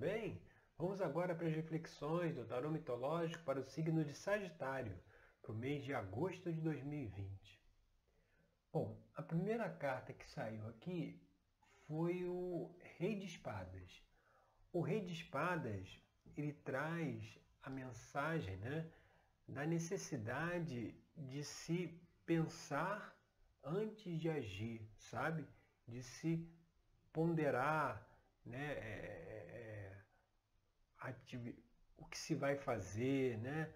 bem? Vamos agora para as reflexões do tarô mitológico para o signo de Sagitário, para o mês de agosto de 2020. Bom, a primeira carta que saiu aqui foi o Rei de Espadas. O Rei de Espadas, ele traz a mensagem né, da necessidade de se pensar antes de agir, sabe? De se ponderar né, é, é, é o que se vai fazer, né?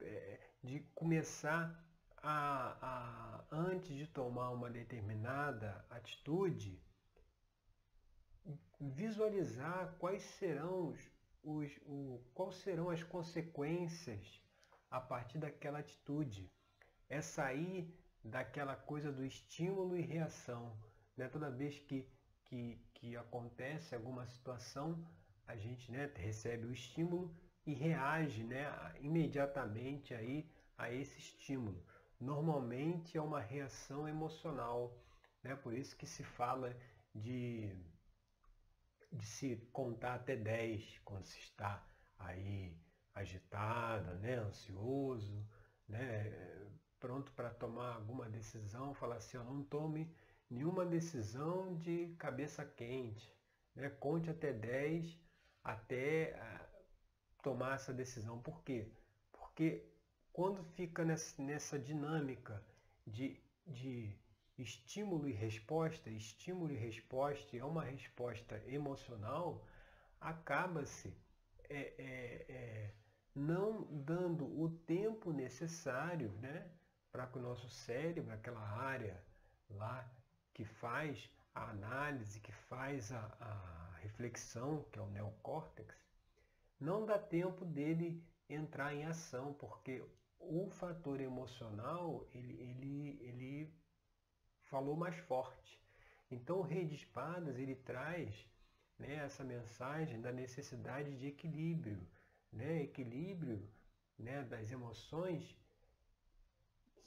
É, de começar a, a, antes de tomar uma determinada atitude, visualizar quais serão os, os o, quais serão as consequências a partir daquela atitude. É sair daquela coisa do estímulo e reação. Né? Toda vez que que, que acontece alguma situação, a gente né, recebe o estímulo e reage né, imediatamente aí a esse estímulo. Normalmente é uma reação emocional, né? por isso que se fala de, de se contar até 10 quando se está aí né, ansioso, né, pronto para tomar alguma decisão, falar assim, eu não tome nenhuma decisão de cabeça quente. Né? Conte até 10 até uh, tomar essa decisão. Por quê? Porque quando fica nessa, nessa dinâmica de, de estímulo e resposta, estímulo e resposta é uma resposta emocional, acaba-se é, é, é, não dando o tempo necessário né, para que o nosso cérebro, aquela área lá que faz a análise, que faz a, a reflexão, que é o neocórtex, não dá tempo dele entrar em ação, porque o fator emocional ele, ele, ele falou mais forte. Então o rei de espadas ele traz né, essa mensagem da necessidade de equilíbrio, né, equilíbrio né, das emoções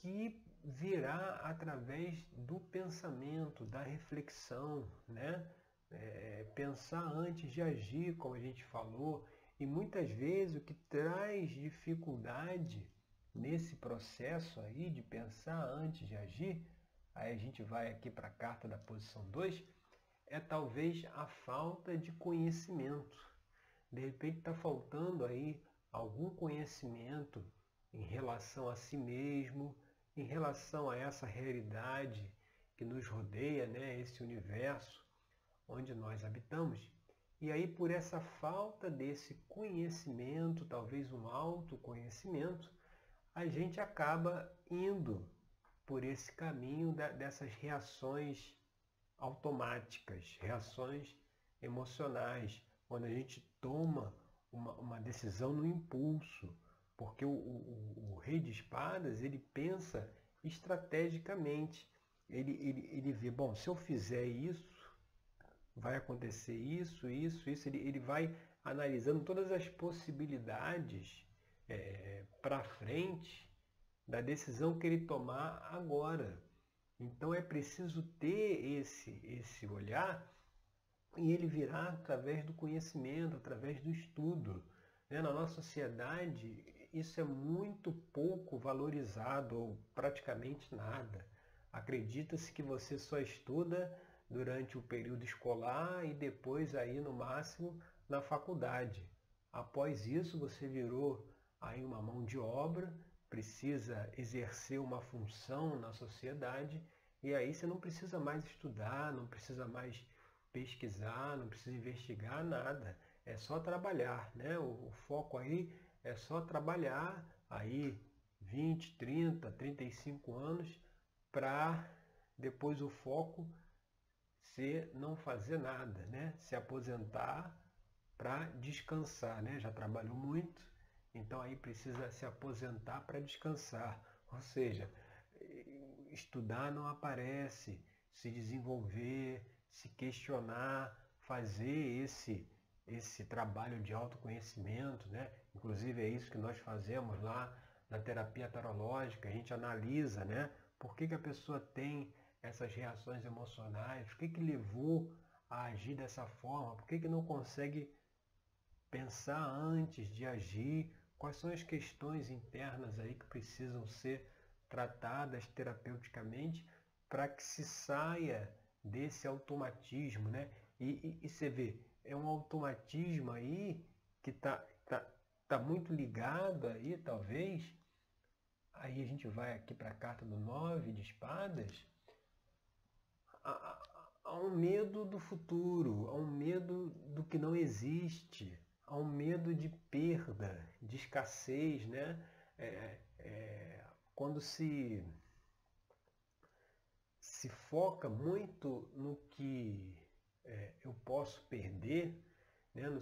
que virá através do pensamento, da reflexão, né? É, pensar antes de agir, como a gente falou, e muitas vezes o que traz dificuldade nesse processo aí de pensar antes de agir, aí a gente vai aqui para a carta da posição 2, é talvez a falta de conhecimento. De repente está faltando aí algum conhecimento em relação a si mesmo, em relação a essa realidade que nos rodeia, né, esse universo onde nós habitamos. E aí, por essa falta desse conhecimento, talvez um autoconhecimento, a gente acaba indo por esse caminho dessas reações automáticas, reações emocionais, quando a gente toma uma, uma decisão no impulso, porque o, o, o, rei de espadas, ele pensa estrategicamente. Ele, ele, ele vê, bom, se eu fizer isso, vai acontecer isso, isso, isso. Ele, ele vai analisando todas as possibilidades é, para frente da decisão que ele tomar agora. Então é preciso ter esse, esse olhar e ele virá através do conhecimento, através do estudo. Né? Na nossa sociedade, isso é muito pouco valorizado, ou praticamente nada. Acredita-se que você só estuda durante o período escolar e depois aí no máximo na faculdade. Após isso você virou aí uma mão de obra, precisa exercer uma função na sociedade e aí você não precisa mais estudar, não precisa mais pesquisar, não precisa investigar nada é só trabalhar, né? O, o foco aí é só trabalhar aí 20, 30, 35 anos para depois o foco ser não fazer nada, né? Se aposentar para descansar, né? Já trabalhou muito, então aí precisa se aposentar para descansar. Ou seja, estudar não aparece, se desenvolver, se questionar, fazer esse esse trabalho de autoconhecimento, né? Inclusive é isso que nós fazemos lá na terapia tarológica, a gente analisa, né? Por que, que a pessoa tem essas reações emocionais, o que, que levou a agir dessa forma, por que, que não consegue pensar antes de agir, quais são as questões internas aí que precisam ser tratadas terapeuticamente para que se saia desse automatismo, né? E, e, e, você vê, é um automatismo aí que está tá, tá muito ligado aí, talvez, aí a gente vai aqui para a carta do nove de espadas, há um medo do futuro, há um medo do que não existe, há um medo de perda, de escassez, né? É, é, quando se se foca muito no que é, eu posso perder, né? No,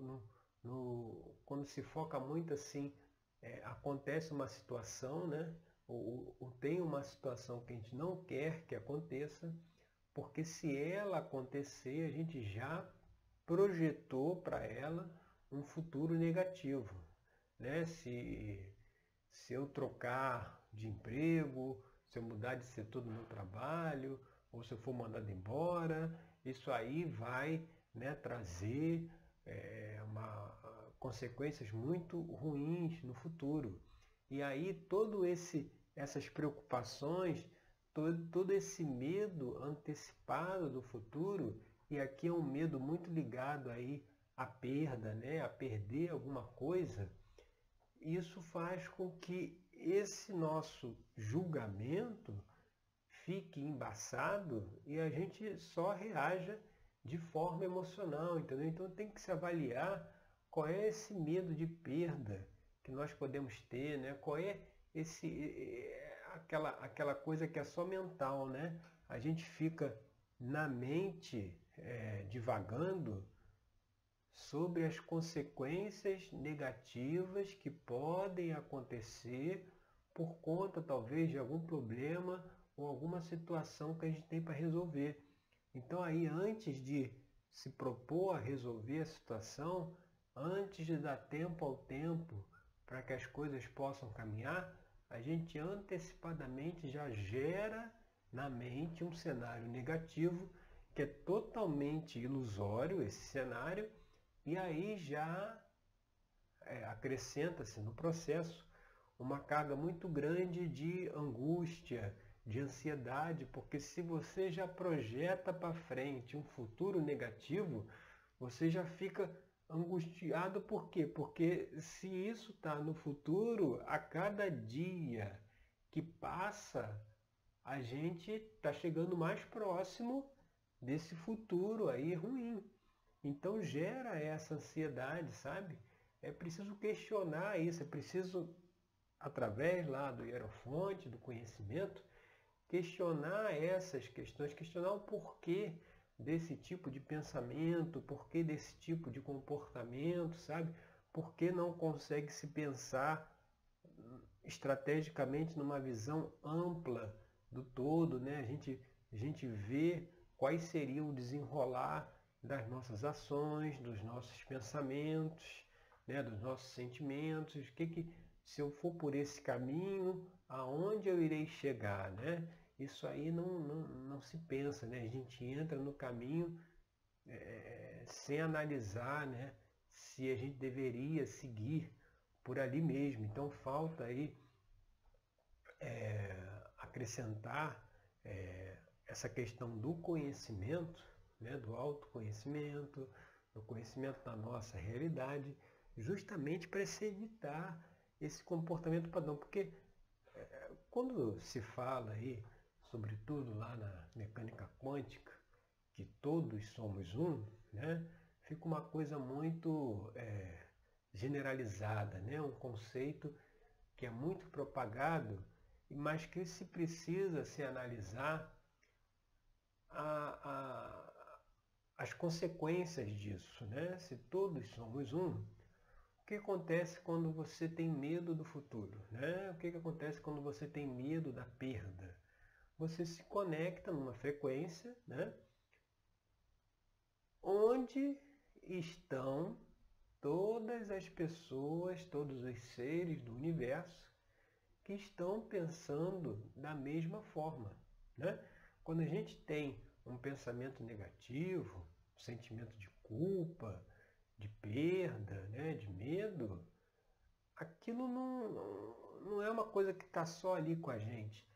no, no, quando se foca muito assim, é, acontece uma situação, né? Ou, ou tem uma situação que a gente não quer que aconteça, porque se ela acontecer, a gente já projetou para ela um futuro negativo. Né? Se, se eu trocar de emprego, se eu mudar de setor do meu trabalho, ou se eu for mandado embora, isso aí vai né, trazer é, uma, consequências muito ruins no futuro. E aí todo esse essas preocupações todo, todo esse medo antecipado do futuro, e aqui é um medo muito ligado aí à perda, né? a perder alguma coisa, isso faz com que esse nosso julgamento fique embaçado e a gente só reaja de forma emocional, entendeu? Então tem que se avaliar qual é esse medo de perda que nós podemos ter, né? Qual é esse aquela, aquela coisa que é só mental, né? A gente fica na mente é, divagando sobre as consequências negativas que podem acontecer por conta talvez de algum problema ou alguma situação que a gente tem para resolver. Então aí antes de se propor a resolver a situação, antes de dar tempo ao tempo para que as coisas possam caminhar, a gente antecipadamente já gera na mente um cenário negativo que é totalmente ilusório esse cenário e aí já é, acrescenta-se no processo uma carga muito grande de angústia, de ansiedade, porque se você já projeta para frente um futuro negativo, você já fica angustiado por quê? Porque se isso está no futuro, a cada dia que passa, a gente está chegando mais próximo desse futuro aí ruim. Então gera essa ansiedade, sabe? É preciso questionar isso, é preciso, através lá do hierofonte, do conhecimento, questionar essas questões, questionar o porquê desse tipo de pensamento, por que desse tipo de comportamento, sabe? Por que não consegue se pensar estrategicamente numa visão ampla do todo, né? A gente, a gente vê quais seriam o desenrolar das nossas ações, dos nossos pensamentos, né? dos nossos sentimentos, o que que se eu for por esse caminho, aonde eu irei chegar, né? Isso aí não, não, não se pensa, né? A gente entra no caminho é, sem analisar né, se a gente deveria seguir por ali mesmo. Então falta aí é, acrescentar é, essa questão do conhecimento, né, do autoconhecimento, do conhecimento da nossa realidade, justamente para se evitar esse comportamento padrão. Porque é, quando se fala aí sobretudo lá na mecânica quântica, que todos somos um, né? fica uma coisa muito é, generalizada, né? um conceito que é muito propagado, mas que se precisa se analisar a, a, as consequências disso. Né? Se todos somos um, o que acontece quando você tem medo do futuro? Né? O que acontece quando você tem medo da perda? Você se conecta numa frequência, né? Onde estão todas as pessoas, todos os seres do universo que estão pensando da mesma forma, né? Quando a gente tem um pensamento negativo, um sentimento de culpa, de perda, né, de medo, aquilo não, não é uma coisa que está só ali com a gente.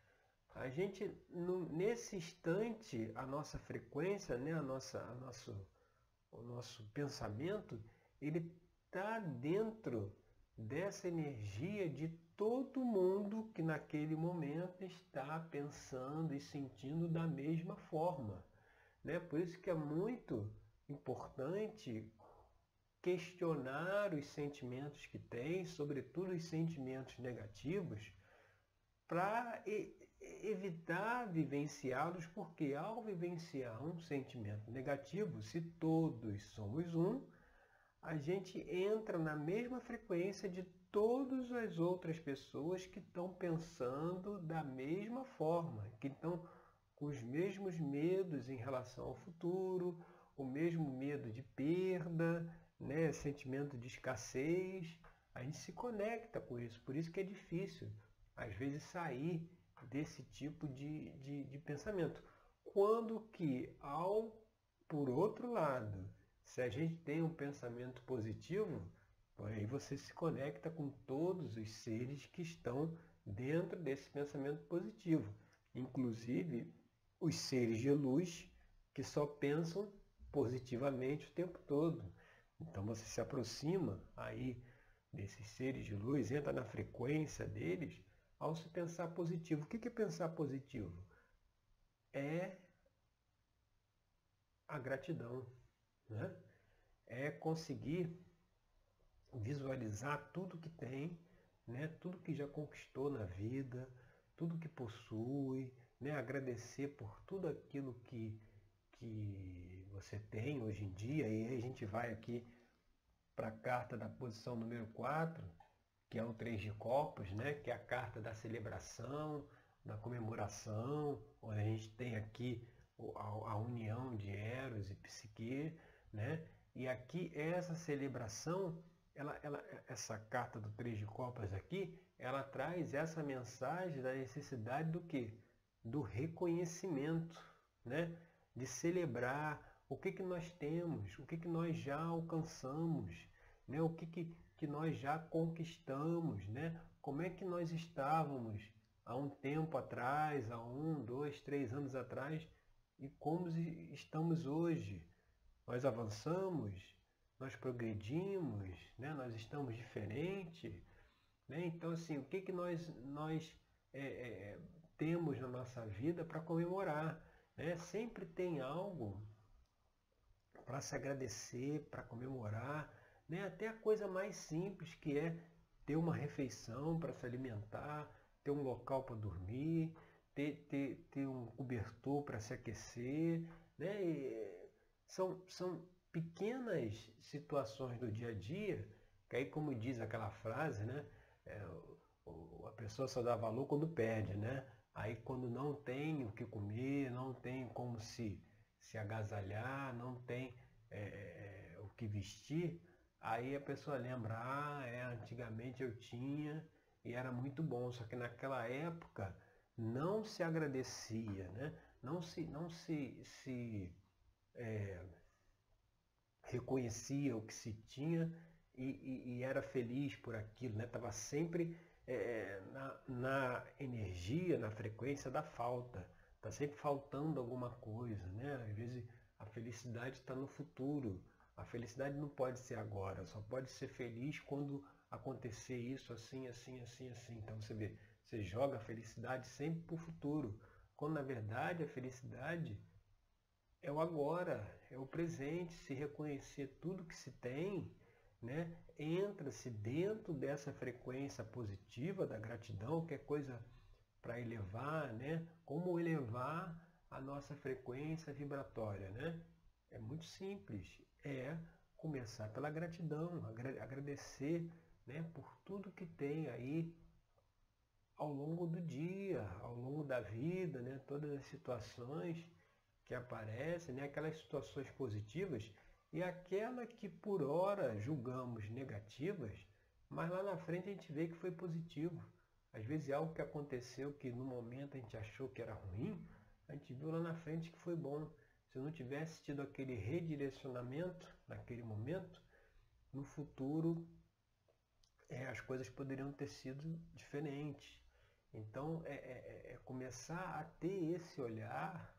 A gente, no, nesse instante, a nossa frequência, né, a nossa, a nosso, o nosso pensamento, ele está dentro dessa energia de todo mundo que naquele momento está pensando e sentindo da mesma forma. Né? Por isso que é muito importante questionar os sentimentos que tem, sobretudo os sentimentos negativos, para evitar vivenciá-los, porque ao vivenciar um sentimento negativo, se todos somos um, a gente entra na mesma frequência de todas as outras pessoas que estão pensando da mesma forma, que estão com os mesmos medos em relação ao futuro, o mesmo medo de perda, né, sentimento de escassez, a gente se conecta com isso. Por isso que é difícil, às vezes, sair desse tipo de, de, de pensamento. Quando que, ao, por outro lado, se a gente tem um pensamento positivo, aí você se conecta com todos os seres que estão dentro desse pensamento positivo, inclusive os seres de luz que só pensam positivamente o tempo todo. Então você se aproxima aí desses seres de luz, entra na frequência deles ao se pensar positivo. O que é pensar positivo? É a gratidão, né? é conseguir visualizar tudo que tem, né? tudo que já conquistou na vida, tudo que possui, né? agradecer por tudo aquilo que, que você tem hoje em dia, e aí a gente vai aqui para a carta da posição número 4, que é o 3 de copos, né? que é a carta da celebração, da comemoração, onde a gente tem aqui a, a união de Eros e Psique, né? E aqui essa celebração, ela, ela, essa carta do Três de Copas aqui, ela traz essa mensagem da necessidade do que? Do reconhecimento, né? de celebrar o que, que nós temos, o que, que nós já alcançamos, né? o que, que, que nós já conquistamos, né? como é que nós estávamos há um tempo atrás, há um, dois, três anos atrás, e como estamos hoje. Nós avançamos, nós progredimos, né? nós estamos diferentes. Né? Então, assim, o que, que nós, nós é, é, temos na nossa vida para comemorar? Né? Sempre tem algo para se agradecer, para comemorar, né? até a coisa mais simples que é ter uma refeição para se alimentar, ter um local para dormir, ter, ter, ter um cobertor para se aquecer. Né? E são, são pequenas situações do dia a dia, que aí como diz aquela frase, né? É, a pessoa só dá valor quando perde, né? Aí quando não tem o que comer, não tem como se, se agasalhar, não tem é, é, o que vestir, aí a pessoa lembra, ah, é, antigamente eu tinha e era muito bom, só que naquela época não se agradecia, né? não se, não se, se é, reconhecia o que se tinha e, e, e era feliz por aquilo, estava né? sempre é, na, na, energia, na frequência da falta. Está sempre faltando alguma coisa, né? Às vezes a felicidade está no futuro. A felicidade não pode ser agora, só pode ser feliz quando acontecer isso assim, assim, assim, assim. Então você vê, você joga a felicidade sempre para o futuro, quando na verdade a felicidade é o agora, é o presente, se reconhecer tudo que se tem né, entra-se dentro dessa frequência positiva da gratidão, que é coisa para elevar, né? Como elevar a nossa frequência vibratória, né? É muito simples, é começar pela gratidão, agradecer, né, por tudo que tem aí ao longo do dia, ao longo da vida, né, todas as situações que aparecem, né, aquelas situações positivas e aquela que por hora julgamos negativas, mas lá na frente a gente vê que foi positivo. Às vezes é algo que aconteceu que no momento a gente achou que era ruim, a gente viu lá na frente que foi bom. Se não tivesse tido aquele redirecionamento naquele momento, no futuro é, as coisas poderiam ter sido diferentes. Então é, é, é começar a ter esse olhar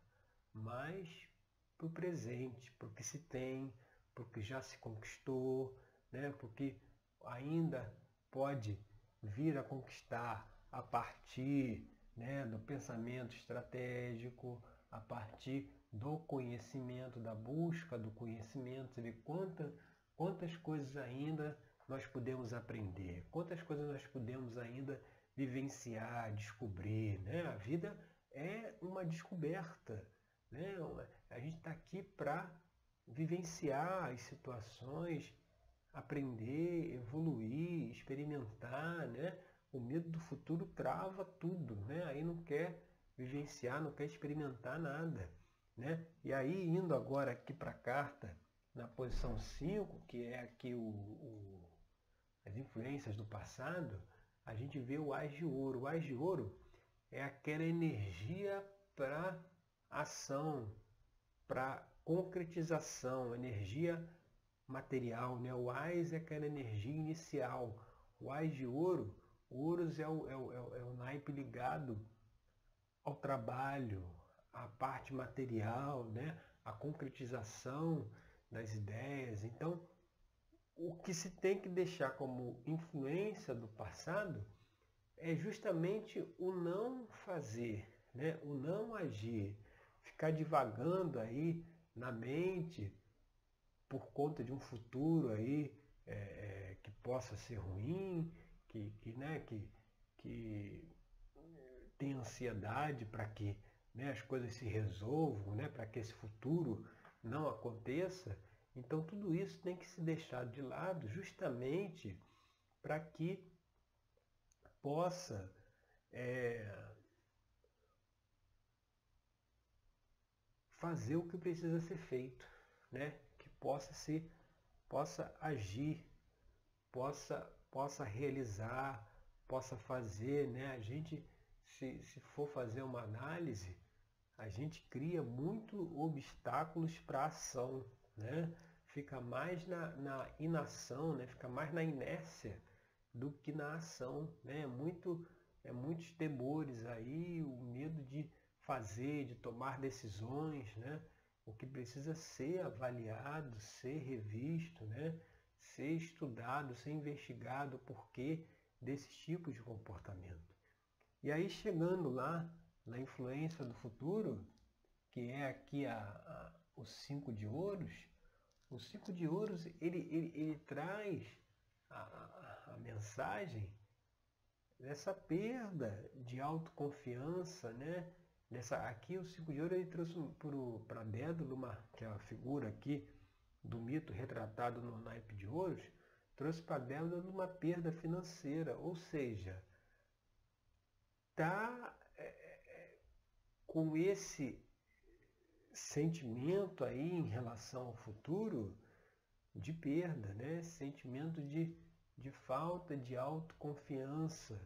mais para o presente, para o que se tem, para o que já se conquistou, né? porque ainda pode vir a conquistar a partir né, do pensamento estratégico, a partir do conhecimento, da busca do conhecimento, você vê quanta, quantas coisas ainda nós podemos aprender, quantas coisas nós podemos ainda vivenciar, descobrir. Né? A vida é uma descoberta. Né? A gente está aqui para vivenciar as situações, aprender, evoluir, experimentar. Né? O medo do futuro trava tudo. Né? Aí não quer vivenciar, não quer experimentar nada. Né? E aí, indo agora aqui para a carta, na posição 5, que é aqui o, o, as influências do passado, a gente vê o Ás de Ouro. O Ás de Ouro é aquela energia para ação, para concretização, energia material. Né? O Ás é aquela energia inicial. O Ás de Ouro, Ouros é o, é o, é o naipe ligado ao trabalho, à parte material, né? a concretização das ideias. Então, o que se tem que deixar como influência do passado é justamente o não fazer, né? o não agir, ficar divagando aí na mente por conta de um futuro aí é, é que possa ser ruim, que, que, né, que, que tem ansiedade para que né, as coisas se resolvam, né, para que esse futuro não aconteça. Então tudo isso tem que se deixar de lado justamente para que possa é, fazer o que precisa ser feito, né? que possa se possa agir, possa possa realizar, possa fazer, né? A gente se, se for fazer uma análise, a gente cria muito obstáculos para a ação, né? Fica mais na, na, inação, né? Fica mais na inércia do que na ação, né? É muito, é muitos temores aí, o medo de fazer, de tomar decisões, né? O que precisa ser avaliado, ser revisto, né? Ser estudado, ser investigado o porquê desses tipos de comportamento. E aí chegando lá na influência do futuro, que é aqui a, a, o cinco de ouros, o cinco de ouros ele, ele, ele traz a, a, mensagem dessa perda de autoconfiança, né? Nessa, aqui o cinco de ouro ele trouxe para Dédalo, que é a figura aqui do mito retratado no naipe de ouros, trouxe para Dédalo uma perda financeira, ou seja, está com esse sentimento aí em relação ao futuro de perda, né? sentimento de, de falta de autoconfiança,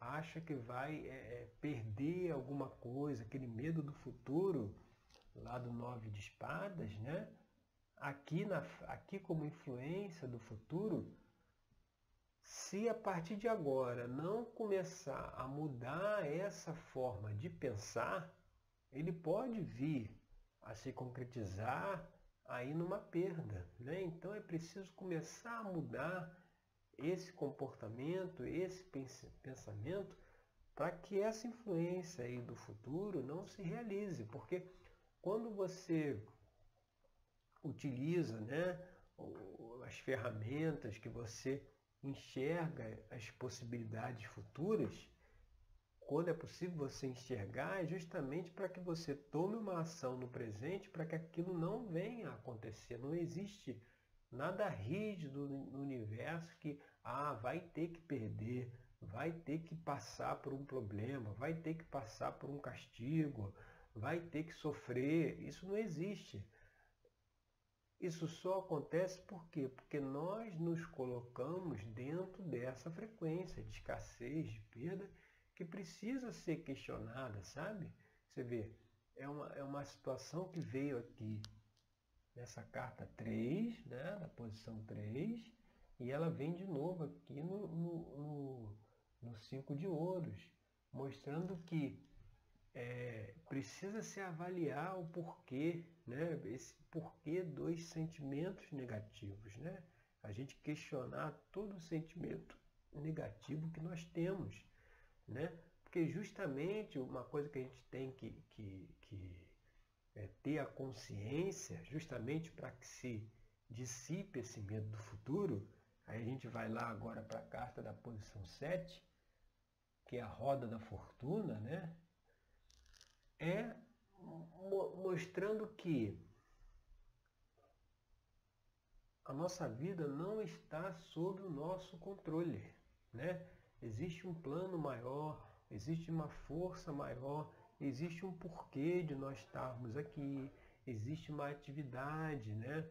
acha que vai é, é, perder alguma coisa, aquele medo do futuro, lá do nove de espadas, né? Aqui, na, aqui como influência do futuro, se a partir de agora não começar a mudar essa forma de pensar, ele pode vir a se concretizar aí numa perda. Né? Então é preciso começar a mudar esse comportamento, esse pensamento, para que essa influência aí do futuro não se realize. Porque quando você utiliza né, as ferramentas que você enxerga as possibilidades futuras, quando é possível você enxergar, é justamente para que você tome uma ação no presente para que aquilo não venha a acontecer. Não existe nada rígido no universo que ah, vai ter que perder, vai ter que passar por um problema, vai ter que passar por um castigo, vai ter que sofrer. Isso não existe. Isso só acontece por quê? Porque nós nos colocamos dentro dessa frequência de escassez, de perda, que precisa ser questionada, sabe? Você vê, é uma, é uma situação que veio aqui nessa carta 3, né, na posição 3, E ela vem de novo aqui no, no, no, no cinco de ouros, mostrando que é, precisa se avaliar o porquê, né? Esse porquê dos sentimentos negativos, né? A gente questionar todo o sentimento negativo que nós temos, né? Porque justamente uma coisa que a gente tem que, que, que é, ter a consciência, justamente para que se dissipe esse medo do futuro, aí a gente vai lá agora para a carta da posição 7, que é a roda da fortuna, né? É mostrando que a nossa vida não está sob o nosso controle, né? Existe um plano maior, existe uma força maior, existe um porquê de nós estarmos aqui, existe uma atividade, né?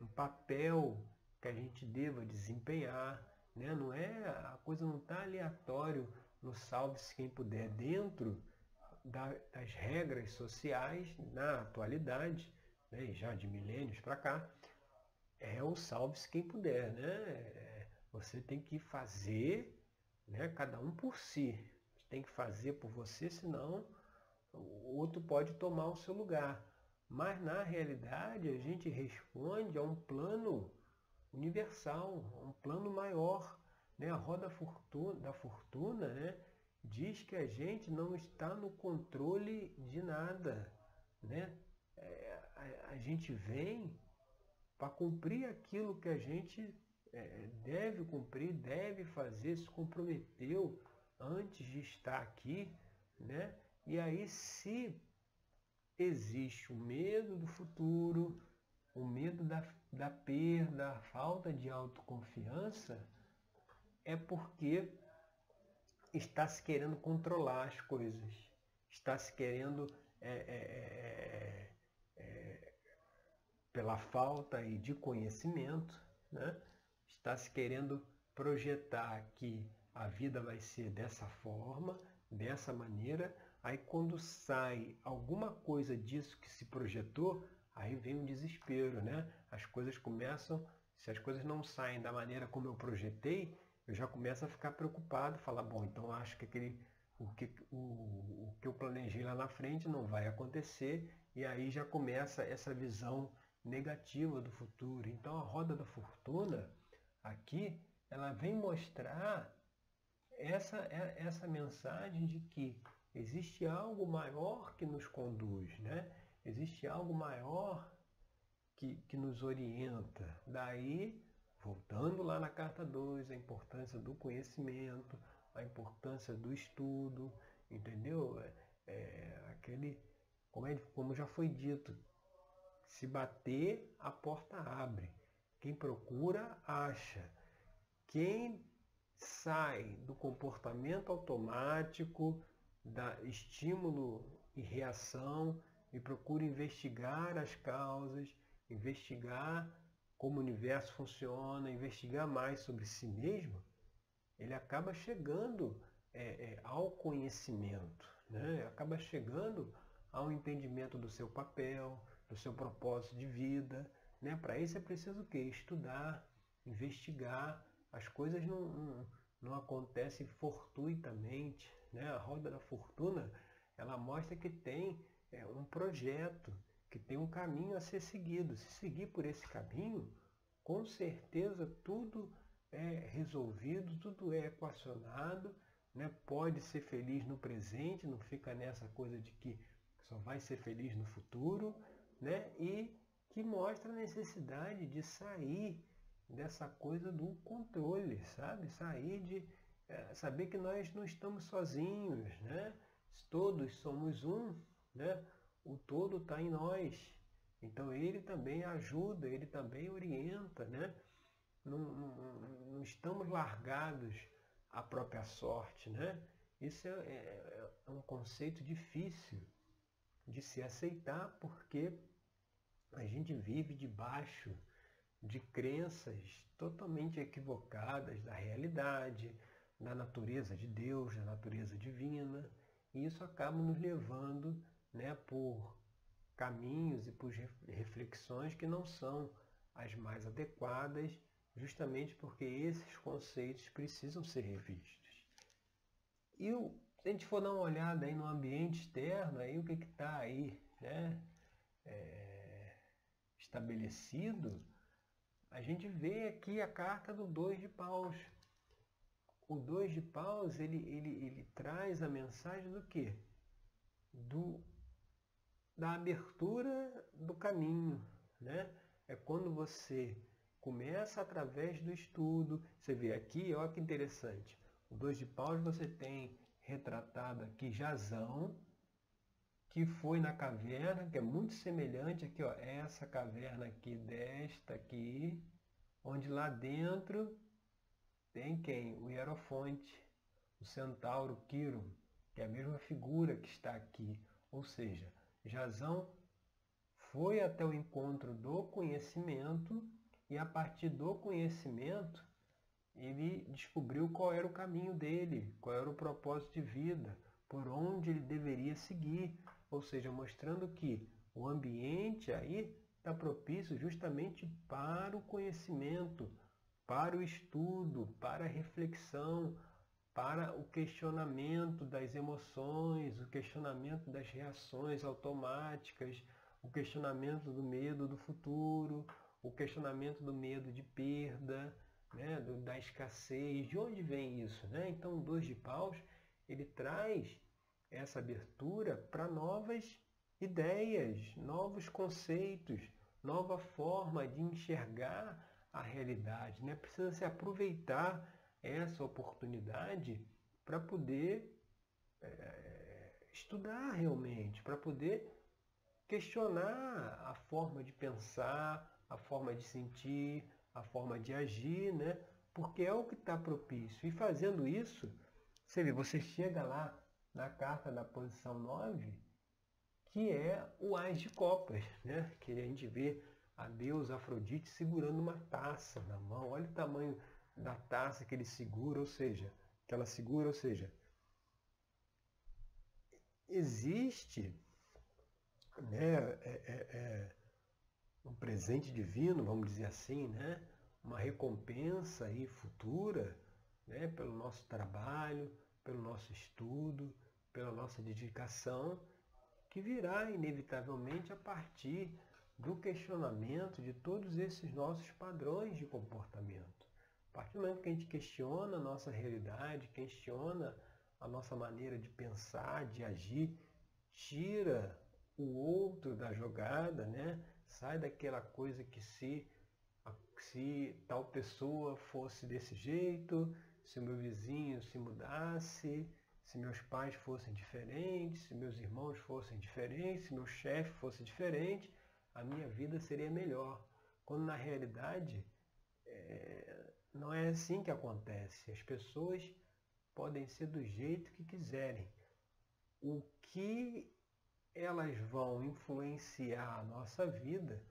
um papel que a gente deva desempenhar. Né? Não é, a coisa não está aleatório no salve-se quem puder, dentro da, das regras sociais na atualidade, né? já de milênios para cá, é o salve-se quem puder. Né? É, você tem que fazer, né? cada um por si. Tem que fazer por você, senão o outro pode tomar o seu lugar. Mas na realidade a gente responde a um plano universal, a um plano maior. Né? A roda fortuna, da fortuna né? diz que a gente não está no controle de nada. Né? É, a, a, gente vem para cumprir aquilo que a gente é, deve cumprir, deve fazer, se comprometeu antes de estar aqui. Né? E aí, se existe o medo do futuro, o medo da, da perda, a falta de autoconfiança, é porque está se querendo controlar as coisas, está se querendo, é, é, é, é pela falta de conhecimento, né? Está se querendo projetar que a vida vai ser dessa forma, dessa maneira, Aí quando sai alguma coisa disso que se projetou, aí vem um desespero, né? As coisas começam, se as coisas não saem da maneira como eu projetei, eu já começo a ficar preocupado, falar, bom, então acho que aquele o que, o, o que eu planejei lá na frente não vai acontecer, e aí já começa essa visão negativa do futuro. Então a roda da fortuna aqui, ela vem mostrar essa, essa mensagem de que Existe algo maior que nos conduz, né? Existe algo maior que, que nos orienta. Daí, voltando lá na carta 2, a importância do conhecimento, a importância do estudo, entendeu? É, é, aquele, como, é, como já foi dito, se bater, a porta abre. Quem procura, acha. Quem sai do comportamento automático, da estímulo e reação e procura investigar as causas, investigar como o universo funciona, investigar mais sobre si mesmo, ele acaba chegando é, é, ao conhecimento, né? acaba chegando ao entendimento do seu papel, do seu propósito de vida. Né? Para isso é preciso o quê? Estudar, investigar. As coisas não, não, não acontecem fortuitamente, né? A roda da fortuna, ela mostra que tem é, um projeto, que tem um caminho a ser seguido. Se seguir por esse caminho, com certeza tudo é resolvido, tudo é equacionado, né? pode ser feliz no presente, não fica nessa coisa de que só vai ser feliz no futuro, né? e que mostra a necessidade de sair dessa coisa do controle, sabe? Sair de é, saber que nós não estamos sozinhos, né? Todos somos um, né? O todo está em nós. Então ele também ajuda, ele também orienta, né? Não, não, não estamos largados à própria sorte, né? Isso é, é, é um conceito difícil de se aceitar porque a gente vive debaixo de crenças totalmente equivocadas da realidade, da natureza de Deus, da natureza divina, e isso acaba nos levando né, por caminhos e por reflexões que não são as mais adequadas justamente porque esses conceitos precisam ser revistos. E o, se a gente for dar uma olhada aí no ambiente externo, aí o que está aí né, é, estabelecido, a gente vê aqui a carta do dois de paus. O dois de paus, ele, ele, ele traz a mensagem do quê? Do, da abertura do caminho, né? É quando você começa através do estudo. Você vê aqui, olha que interessante. O dois de paus você tem retratado aqui Jazão, que foi na caverna, que é muito semelhante aqui, ó, essa caverna aqui desta aqui, onde lá dentro tem quem? O Hierofonte, o centauro Quiro, que é a mesma figura que está aqui. Ou seja, Jazão foi até o encontro do conhecimento e a partir do conhecimento ele descobriu qual era o caminho dele, qual era o propósito de vida, por onde ele deveria seguir, ou seja, mostrando que o ambiente aí está propício justamente para o conhecimento, para o estudo, para a reflexão, para o questionamento das emoções, o questionamento das reações automáticas, o questionamento do medo do futuro, o questionamento do medo de perda, né, do, da escassez, de onde vem isso? Né? Então, o dois de paus, ele traz essa abertura para novas ideias, novos conceitos, nova forma de enxergar a realidade. Né? Precisa se aproveitar essa oportunidade para poder é, estudar realmente, para poder questionar a forma de pensar, a forma de sentir, a forma de agir, né? Porque é o que está propício. E fazendo isso, você vê, você chega lá na carta da posição 9, que é o Ás de Copas, né? Que a gente vê a deusa Afrodite segurando uma taça na mão. Olha o tamanho da taça que ele segura, ou seja, que ela segura, ou seja, existe né, é, é, é um presente divino, vamos dizer assim, né? uma recompensa aí futura né? pelo nosso trabalho, pelo nosso estudo, pela nossa dedicação, que virá inevitavelmente a partir do questionamento de todos esses nossos padrões de comportamento. A partir do momento que a gente questiona a nossa realidade, questiona a nossa maneira de pensar, de agir, tira o outro da jogada, né? Sai daquela coisa que se, se tal pessoa fosse desse jeito, se o meu vizinho se mudasse, se meus pais fossem diferentes, se meus irmãos fossem diferentes, se meu chefe fosse diferente, a minha vida seria melhor. Quando na realidade é, não é assim que acontece. As pessoas podem ser do jeito que quiserem. O que elas vão influenciar a nossa vida,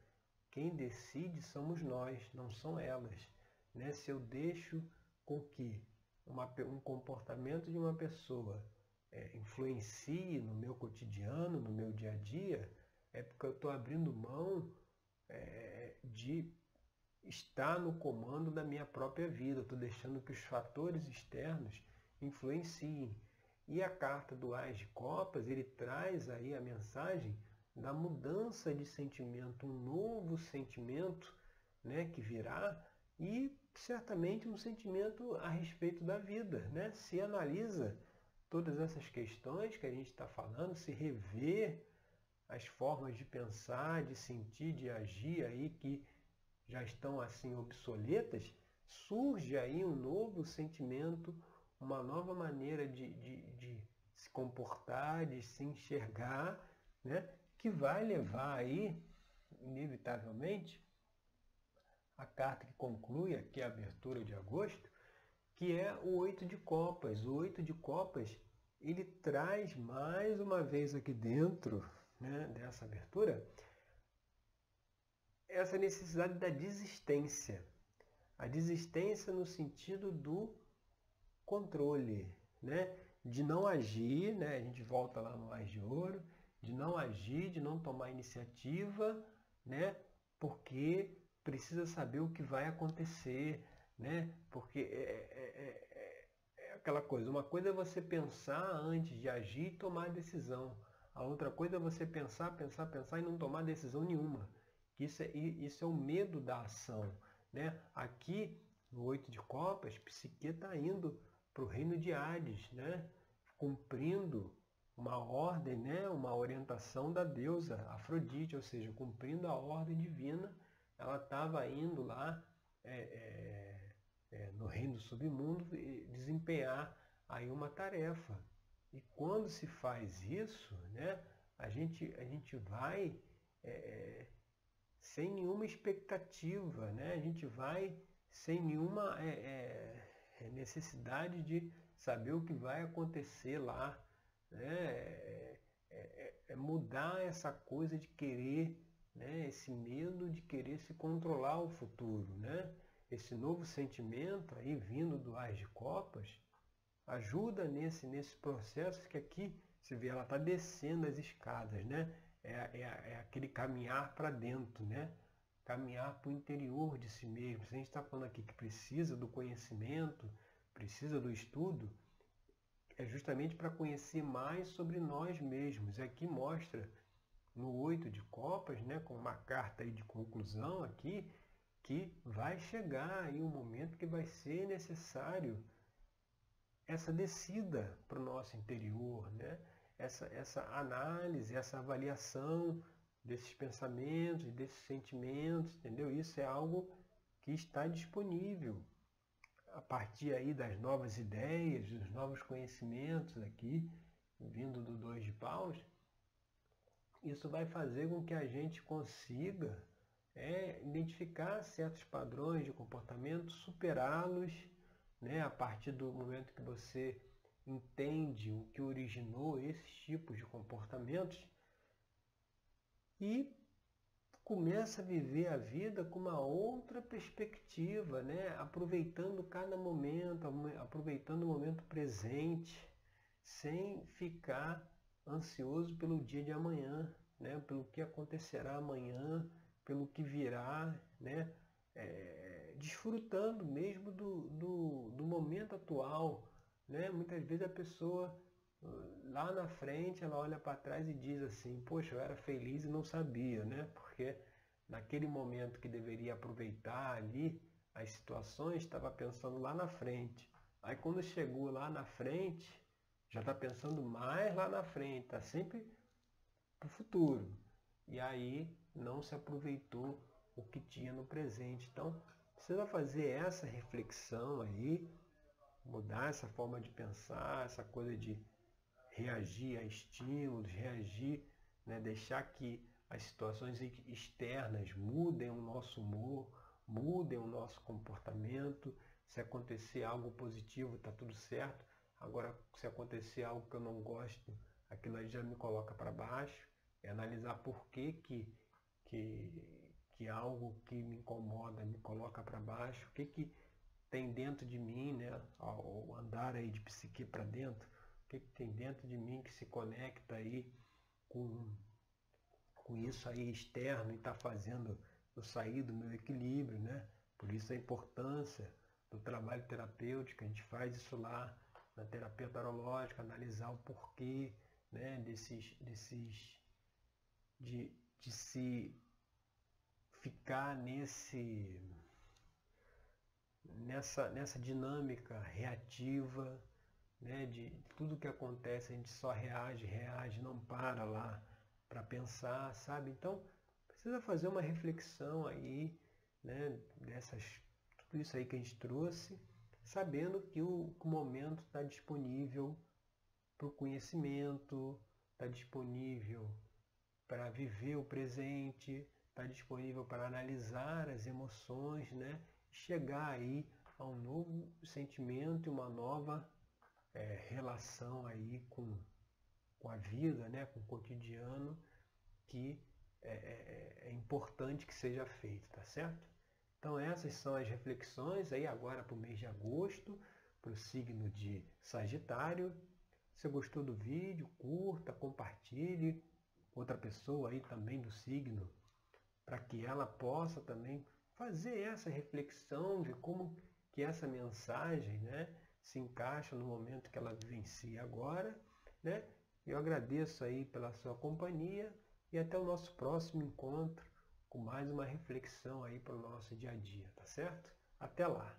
quem decide somos nós, não são elas. Né? Se eu deixo com que uma, um comportamento de uma pessoa é, influencie no meu cotidiano, no meu dia a dia, é porque eu estou abrindo mão é, de estar no comando da minha própria vida. Estou deixando que os fatores externos influenciem. E a carta do Ás de Copas, ele traz aí a mensagem da mudança de sentimento, um novo sentimento né, que virá e certamente um sentimento a respeito da vida. Né? Se analisa todas essas questões que a gente está falando, se rever as formas de pensar, de sentir, de agir aí que já estão assim obsoletas, surge aí um novo sentimento, uma nova maneira de, de, de se comportar, de se enxergar, né? que vai levar aí, inevitavelmente, a carta que conclui aqui a abertura de agosto, que é o oito de copas. O oito de copas, ele traz mais uma vez aqui dentro né, dessa abertura, essa necessidade da desistência. A desistência no sentido do controle, né? de não agir, né? a gente volta lá no Mais de Ouro, de não agir, de não tomar iniciativa, né? porque precisa saber o que vai acontecer, né? Porque é, é, é, é aquela coisa, uma coisa é você pensar antes de agir e tomar decisão. A outra coisa é você pensar, pensar, pensar e não tomar decisão nenhuma. Isso é, isso é o medo da ação. Né? Aqui, no oito de copas, Psique está indo para o reino de Hades, né? cumprindo uma ordem, né? uma orientação da deusa Afrodite, ou seja, cumprindo a ordem divina, ela estava indo lá é, é, é, no reino do submundo desempenhar aí uma tarefa. E quando se faz isso, né, a, gente, a gente vai é, é, sem nenhuma expectativa, né? a gente vai sem nenhuma necessidade de saber o que vai acontecer lá. Né? É, é, é, mudar essa coisa de querer, né? esse medo de querer se controlar o futuro. Né? Esse novo sentimento aí vindo do Ás de Copas ajuda nesse, nesse processo que aqui se vê, ela está descendo as escadas, né? É, é, é aquele caminhar para dentro, né? Caminhar para o interior de si mesmo. Se a gente está falando aqui que precisa do conhecimento, precisa do estudo, é justamente para conhecer mais sobre nós mesmos. E aqui mostra no oito de copas, né, com uma carta aí de conclusão aqui, que vai chegar aí um momento que vai ser necessário essa descida para o nosso interior, né? essa, essa análise, essa avaliação desses pensamentos, desses sentimentos, entendeu? Isso é algo que está disponível a partir aí das novas ideias, dos novos conhecimentos aqui, vindo do dois de paus. Isso vai fazer com que a gente consiga é, identificar certos padrões de comportamento, superá-los né, a partir do momento que você entende o que originou esses tipos de comportamentos e começa a viver a vida com uma outra perspectiva, né? aproveitando cada momento, aproveitando o momento presente, sem ficar ansioso pelo dia de amanhã, né? pelo que acontecerá amanhã, pelo que virá, né? É, desfrutando mesmo do, do, do momento atual, né? Muitas vezes a pessoa lá na frente ela olha para trás e diz assim, poxa, eu era feliz e não sabia, né? Porque naquele momento que deveria aproveitar ali as situações, estava pensando lá na frente. Aí quando chegou lá na frente, já está pensando mais lá na frente, está sempre para o futuro. E aí não se aproveitou o que tinha no presente. Então, precisa fazer essa reflexão aí, mudar essa forma de pensar, essa coisa de reagir a estímulos, reagir, né, deixar que as situações externas mudem o nosso humor, mudem o nosso comportamento. Se acontecer algo positivo, está tudo certo. Agora, se acontecer algo que eu não gosto, aquilo aí já me coloca para baixo. É analisar por que, que, que, que algo que me incomoda me coloca para baixo, o que, que tem dentro de mim, né, ao andar aí de psique para dentro, o que, que tem dentro de mim que se conecta aí com, com isso aí externo e está fazendo eu sair do meu equilíbrio, né? Por isso a importância do trabalho terapêutico, a gente faz isso lá na terapia tarológica, analisar o porquê né, desses, desses de, de se ficar nesse nessa, nessa dinâmica reativa, né, de tudo que acontece, a gente só reage, reage, não para lá para pensar, sabe? Então, precisa fazer uma reflexão aí, né, dessas, tudo isso aí que a gente trouxe, sabendo que o, momento está disponível para o conhecimento, está disponível para viver o presente, está disponível para analisar as emoções, né? chegar aí a um novo sentimento e uma nova é, relação aí com, com a vida, né, com o cotidiano, que é, é, é importante que seja feito, tá certo? Então essas são as reflexões aí agora para o mês de agosto, para o signo de Sagitário. Se gostou do vídeo, curta, compartilhe. Outra pessoa aí também do signo, para que ela possa também fazer essa reflexão de como que essa mensagem né, se encaixa no momento que ela vivencia agora. Né? Eu agradeço aí pela sua companhia e até o nosso próximo encontro com mais uma reflexão aí para o nosso dia a dia, tá certo? Até lá!